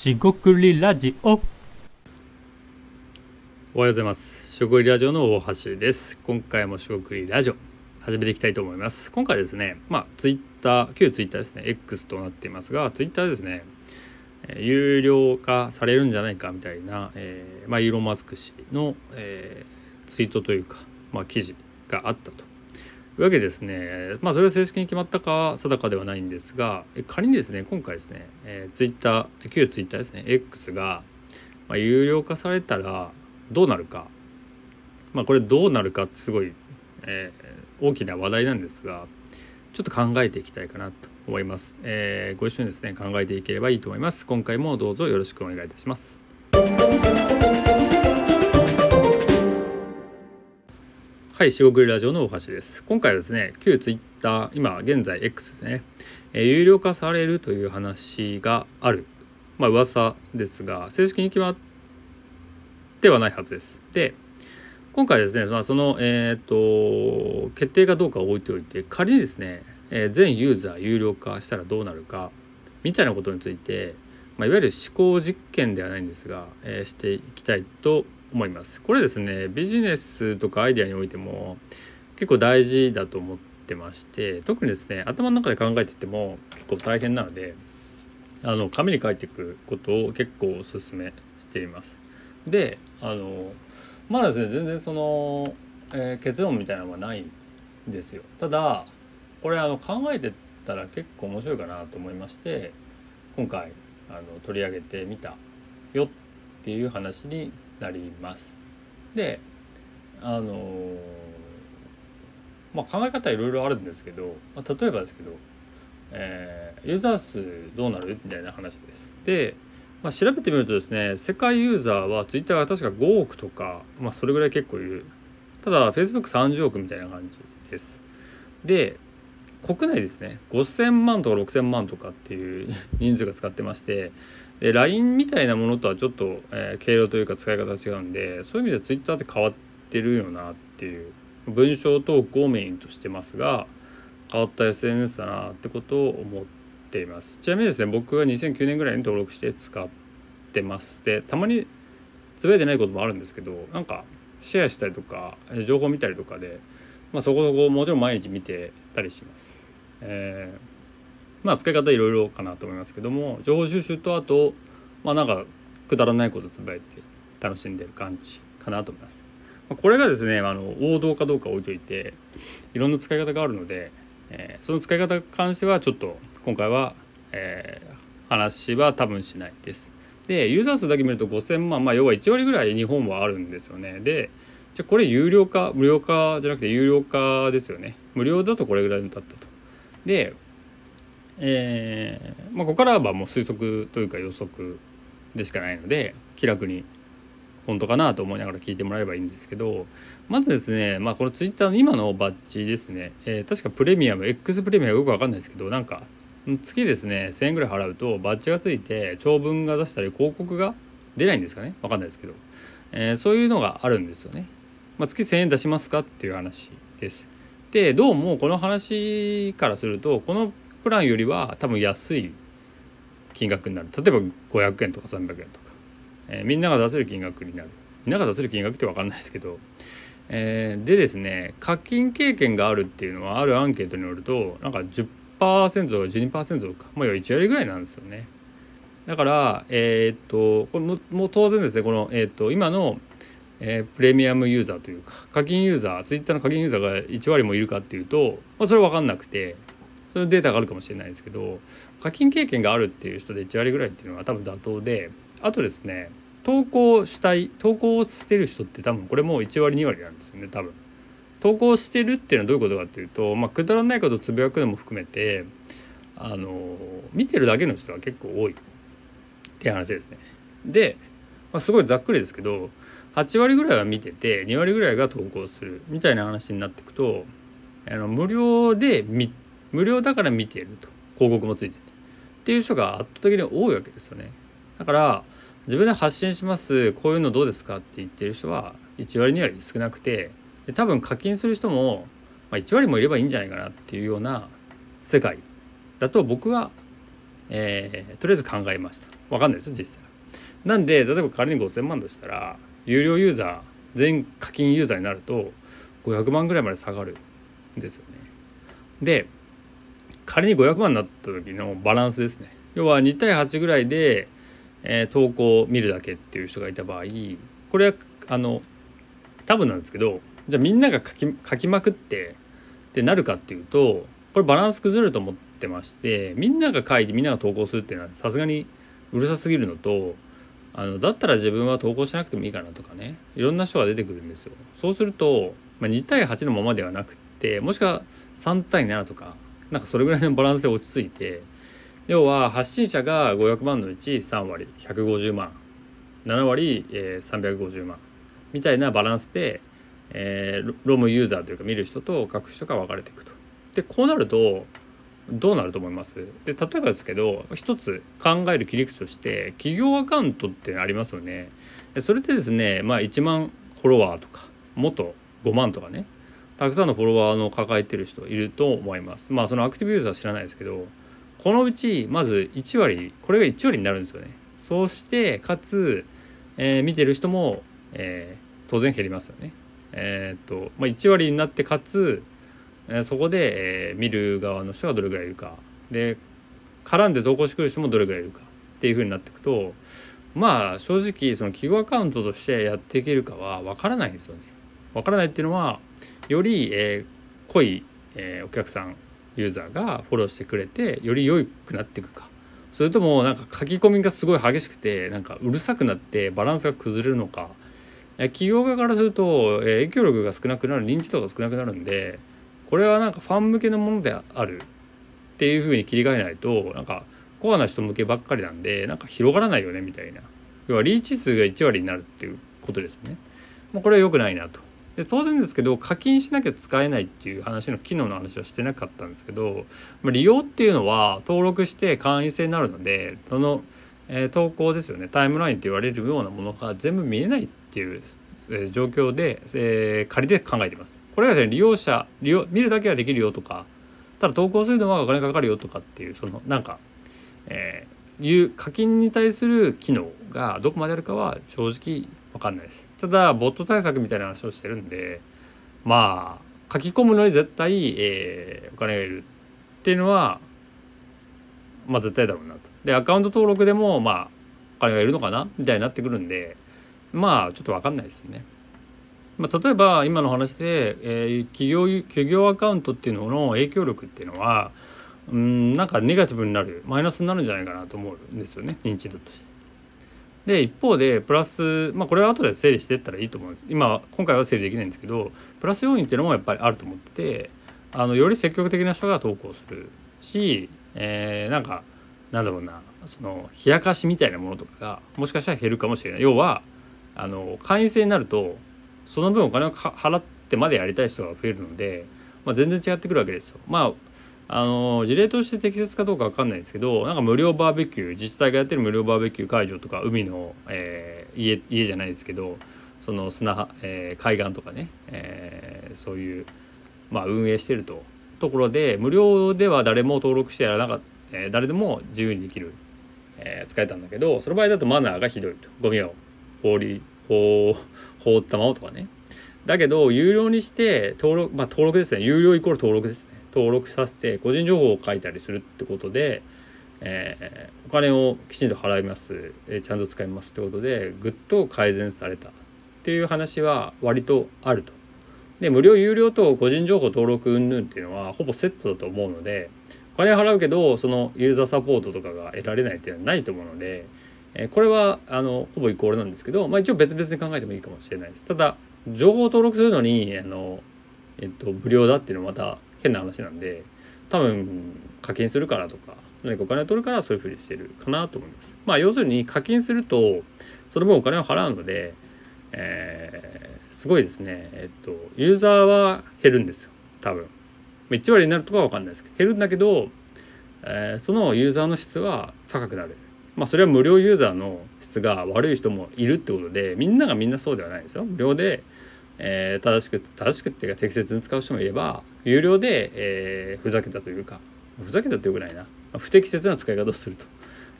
しごくりラジオおはようございます。しごくりラジオの大橋です。今回もしごくりラジオ始めていきたいと思います。今回ですね、まあツイッター、旧ツイッターですね、X となっていますが、ツイッターですね、え有料化されるんじゃないかみたいな、えーまあイーロンマスク氏の、えーツイートというか、まあ記事があったと。いうわけですね、まあそれは正式に決まったか定かではないんですが、仮にですね、今回ですね、えー、ツイッター、旧ツイッターですね、X が、まあ、有料化されたらどうなるか。まあこれどうなるかってすごい、えー大きな話題なんですがちょっと考えていきたいかなと思います、えーご一緒にですね考えていければいいと思います。今回もどうぞよろしくお願いいたします。はい、四国ラジオの大橋です。今回はですね、旧ツイッター、今現在 X ですね、えー有料化されるという話がある、まあ噂ですが、正式に決まってはないはずです。で、今回ですね、まあ、その、えっ、と、決定かどうかを置いておいて、仮にですね、えー全ユーザー有料化したらどうなるか、みたいなことについて、まあ、いわゆる思考実験ではないんですが、えしていきたいと思います。思いますこれですね、ビジネスとかアイデアにおいても結構大事だと思ってまして、特にですね、頭の中で考えてても結構大変なので、あの紙に書いていくことを結構おすすめしています。で、あのまだですね全然その、えー結論みたいなのはないんですよ。ただこれあの考えてたら結構面白いかなと思いまして今回あの取り上げてみたよっていう話になります。であのまあ考え方いろいろあるんですけど、まあ、例えばですけど、えーユーザー数どうなる？みたいな話です。で、まあ、調べてみるとですね世界ユーザーはツイッターが確か5億とか、まあ、それぐらい結構いるただ Facebook30 億みたいな感じです。で国内ですね5,000万とか6,000万とかっていう 人数が使ってましてで LINE みたいなものとはちょっと、えー経路というか使い方違うんでそういう意味で Twitter って変わってるよなっていう文章投稿をメインとしてますが変わった SNS だなってことを思っていますちなみにですね僕が2009年ぐらいに登録して使ってますでたまにつぶやいてないこともあるんですけどなんかシェアしたりとか情報見たりとかで、まあ、そこそこもちろん毎日見てたりします。えーまあ使い方いろいろかなと思いますけども情報収集とあとまあなんかくだらないことつぶやいて楽しんでる感じかなと思います。まあこれがですねあの王道かどうか置いといていろんな使い方があるので、えーその使い方に関してはちょっと今回は、えー話は多分しないです。でユーザー数だけ見ると5,000万まあ要は1割ぐらい日本はあるんですよね。でじゃこれ有料化無料化じゃなくて有料化ですよね。無料だとこれぐらいになったと。で、えーまあ、ここからはもう推測というか予測でしかないので気楽に本当かなと思いながら聞いてもらえればいいんですけどまずですね、まあ、このツイッターの今のバッジですね、えー確かプレミアム X プレミアムよくわかんないですけどなんか月ですね1000円ぐらい払うとバッジがついて長文が出したり広告が出ないんですかね？わかんないですけど、えーそういうのがあるんですよね。まあ、月1000円出しますか？っていう話です。でどうもこの話からするとこのプランよりは多分安い金額になる。例えば500円とか300円とか、えーみんなが出せる金額になる。みんなが出せる金額って分かんないですけど、えーでですね課金経験があるっていうのはあるアンケートによるとなんか10%とか12%とかもう1割ぐらいなんですよね。だからえーっとこれももう当然ですねこの、えーっと今のえープレミアムユーザーというか課金ユーザーツイッターの課金ユーザーが1割もいるかっていうと、まあ、それは分かんなくて。そのデータがあるかもしれないですけど課金経験があるっていう人で1割ぐらいっていうのは多分妥当であとですね投稿したい投稿してる人って多分これもう1割2割なんですよね多分。投稿してるっていうのはどういうことかっていうと、まあ、くだらないことつぶやくのも含めてあの見てるだけの人が結構多いっていう話ですね。で、まあ、すごいざっくりですけど8割ぐらいは見てて2割ぐらいが投稿するみたいな話になっていくとあの無料で見無料だから見ていると。広告もついてて。っていう人が圧倒的に多いわけですよね。だから自分で発信します。こういうのどうですかって言ってる人は1割2割少なくて多分課金する人も、ま、1割もいればいいんじゃないかなっていうような世界だと僕は、えーとりあえず考えました。分かんないですよ実際。なんで例えば仮に5000万としたら有料ユーザー全課金ユーザーになると500万ぐらいまで下がるんですよね。で仮に500万になった時のバランスですね要は2対8ぐらいで、えー、投稿を見るだけっていう人がいた場合これはあの多分なんですけどじゃあみんなが書き書きまくってってなるかっていうとこれバランス崩れると思ってましてみんなが書いてみんなが投稿するっていうのはさすがにうるさすぎるのとあのだったら自分は投稿しなくてもいいかなとかねいろんな人が出てくるんですよ。そうすると、まあ、2対8のままではなくってもしくは3対7とかなんかそれぐらいのバランスで落ち着いて要は発信者が500万のうち3割150万7割、えー、350万みたいなバランスでえー、ロムユーザーというか見る人と書く人が分かれていくと。でこうなるとどうなると思います？で例えばですけど一つ考える切り口として企業アカウントってありますよね。それでですね、まあ、1万フォロワーとかもっと5万とかねたくさんのフォロワーの抱えてる人いると思います。まあそのアクティブユーザー知らないですけどこのうちまず1割これが1割になるんですよね。そうしてかつ、えー、見てる人も、えー、当然減りますよね。えーとまあ、1割になってかつ、え、そこで、え、見る側の人がどれぐらいいるかで絡んで投稿してくる人もどれぐらいいるかっていうふうになっていくとまあ正直その企業アカウントとしてやっていけるかは分からないんですよね。分からないっていうのはより、えー、濃い、えー、お客さんユーザーがフォローしてくれてより良くなっていくかそれともなんか書き込みがすごい激しくてなんかうるさくなってバランスが崩れるのか企業側からするとえ影響力が少なくなる認知度が少なくなるんでこれはなんかファン向けのものであるっていうふうに切り替えないとなんかコアな人向けばっかりなんでなんか広がらないよねみたいな要はリーチ数が1割になるっていうことですよね。もうこれは良くないなと。で当然ですけど課金しなきゃ使えないっていう話の機能の話はしてなかったんですけど利用っていうのは登録して会員制になるのでその、えー、投稿ですよねタイムラインって言われるようなものが全部見えないっていう、え状況で、えー、仮で考えています。これはですね利用者利用見るだけはできるよとかただ投稿するのはお金かかるよとかっていうそのなんか、えー、いう課金に対する機能がどこまであるかは正直分かんないです。ただボット対策みたいな話をしてるんでまあ書き込むのに絶対、えー、お金がいるっていうのはまあ絶対だろうなと。でアカウント登録でもまあお金がいるのかな？みたいになってくるんでまあちょっと分かんないですよね。まあ、例えば今の話で、えー、企業企業アカウントっていうのの影響力っていうのはうんなんかネガティブになるマイナスになるんじゃないかなと思うんですよね認知度として。で一方でプラスまあこれは後で整理していったらいいと思うんです今今回は整理できないんですけどプラス要因っていうのもやっぱりあると思っててあのより積極的な人が投稿するし、えー、なんかなんだろうなその冷やかしみたいなものとかがもしかしたら減るかもしれない要はあの会員制になるとその分お金を払ってまでやりたい人が増えるので、まあ、全然違ってくるわけですよ。まああの事例として適切かどうか分かんないですけどなんか無料バーベキュー自治体がやってる無料バーベキュー会場とか海の、えー、家家じゃないですけどその砂、えー、海岸とかね、えー、そういう、まあ、運営してるとところで無料では誰も登録してやらなかった、えー、誰でも自由にできる、えー、使えたんだけどその場合だとマナーがひどいと。ゴミを放り放放ったままとかね。だけど有料にして登録まあ登録ですね。有料イコール登録ですね。登録させて個人情報を書いたりするってことで、えー、お金をきちんと払います、えー、ちゃんと使いますってことでぐっと改善されたっていう話は割とあると。で無料有料と個人情報登録云々っていうのはほぼセットだと思うのでお金払うけどそのユーザーサポートとかが得られないっていうのはないと思うのでえこれはあのほぼイコールなんですけど、まあ、一応別々に考えてもいいかもしれないです。ただ情報登録するのにあの、えっと、無料だっていうのはまた変な話なんで多分課金するからとか何かお金を取るからそういうふうにしてるかなと思います。まあ要するに課金するとその分お金を払うので、えー、すごいですねえっとユーザーは減るんですよ多分。1割になるとかは分かんないですけど減るんだけど、えー、そのユーザーの質は高くなる。まあそれは無料ユーザーの質が悪い人もいるってことでみんながみんなそうではないですよ。無料で、えー、正しく正しくっていうか適切に使う人もいれば有料で、えー、ふざけたというかふざけたってよくないな不適切な使い方をすると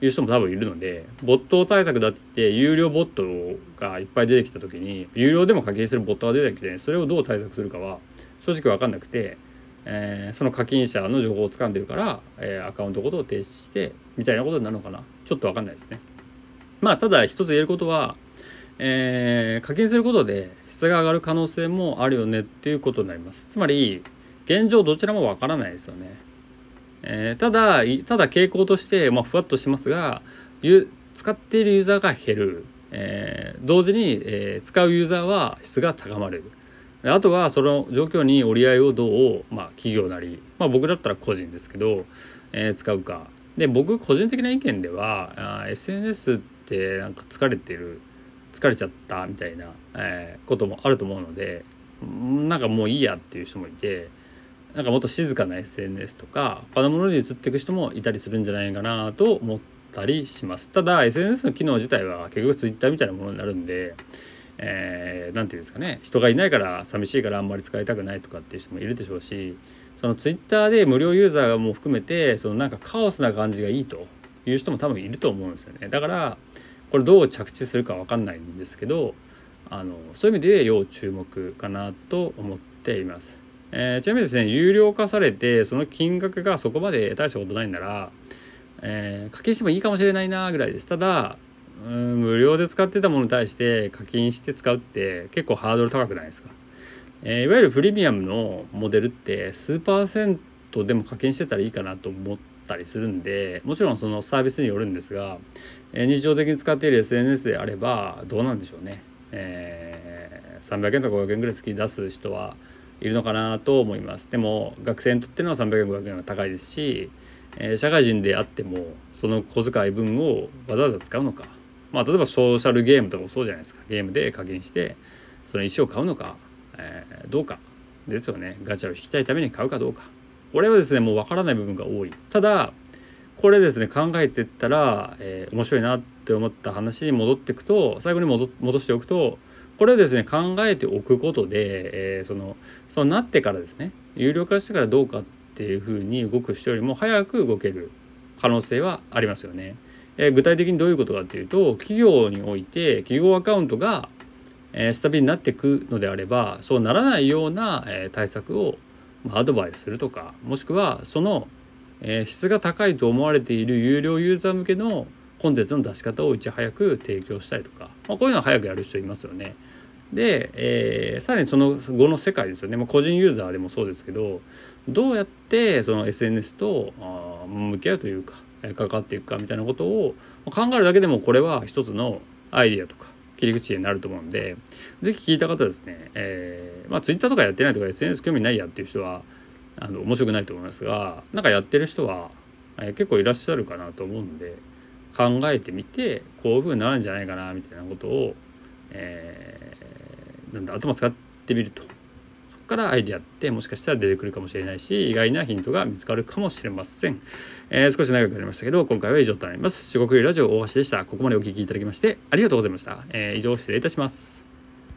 いう人も多分いるのでボット対策だって言って有料ボットがいっぱい出てきた時に有料でも課金するボットが出てきてそれをどう対策するかは正直分かんなくて、えー、その課金者の情報を掴んでるから、えー、アカウントごとを停止してみたいなことになるのかなちょっと分かんないですね。まあただ一つ言えることは、えー、課金することで質が上がる可能性もあるよねっていうことになります。つまり現状どちらも分からないですよね。えー、ただただ傾向として、まあ、ふわっとしますが使っているユーザーが減る、えー、同時に、えー、使うユーザーは質が高まるあとはその状況に折り合いをどう、まあ、企業なり、まあ、僕だったら個人ですけど、えー、使うかで僕個人的な意見ではあ SNS ってなんか疲れてる疲れちゃったみたいな、えー、こともあると思うのでなんかもういいやっていう人もいてなんかもっと静かな SNS とか他のものに移っていく人もいたりするんじゃないかなと思ったりします。ただ SNS の機能自体は結局 Twitter みたいなものになるんでえー、て言うんですかね人がいないから寂しいからあんまり使いたくないとかっていう人もいるでしょうしそのツイッターで無料ユーザーも含めてそのなんかカオスな感じがいいという人も多分いると思うんですよね。だからこれどう着地するか分かんないんですけどあのそういう意味で要注目かなと思っています。えー、ちなみにですね有料化されてその金額がそこまで大したことないなら、えー、課金してもいいかもしれないなぐらいですただうん無料で使ってたものに対して課金して使うって結構ハードル高くないですか、えー、いわゆるプレミアムのモデルって数パーセントでも課金してたらいいかなと思ったりするんでもちろんそのサービスによるんですが、え、日常的に使っている SNS であればどうなんでしょうね、えー、300円とか500円ぐらい月に出す人はいるのかなと思います。でも学生にとっての300円500円は高いですし、えー、社会人であってもその小遣い分をわざわざ使うのか。まあ例えばソーシャルゲームとかもそうじゃないですか。ゲームで課金してその石を買うのか、えー、どうかですよね。ガチャを引きたいために買うかどうか。これはですねもう分からない部分が多い。ただこれですね考えてったら、えー、面白いなって思った話に戻っていくと最後に戻しておくとこれをですね考えておくことで、えー、そのそうなってからですね有料化してからどうかっていうふうに動く人よりも早く動ける可能性はありますよね。えー、具体的にどういうことかっていうと企業において企業アカウントが、えー、スタビリになっていくのであればそうならないような、えー、対策を、まあ、アドバイスするとかもしくはその、えー、質が高いと思われている有料ユーザー向けのコンテンツの出し方をいち早く提供したりとか、まあ、こういうのは早くやる人いますよね。で、えー、さらにその後の世界ですよね、まあ、個人ユーザーでもそうですけどどうやってその SNS とあ向き合うというか関わっていくかみたいなことを考えるだけでもこれは一つのアイディアとか切り口になると思うんで是非聞いた方ですね、えー、まあ Twitter とかやってないとか SNS 興味ないやっていう人はあの面白くないと思いますがなんかやってる人は、え、結構いらっしゃるかなと思うんで考えてみてこういうふうになるんじゃないかなみたいなことを、えー、なんだ頭使ってみると。そこからアイデアってもしかしたら出てくるかもしれないし意外なヒントが見つかるかもしれません、えー、少し長くなりましたけど今回は以上となります。四国ラジオ大橋でした。ここまでお聴きいただきましてありがとうございました、えー、以上失礼いたします。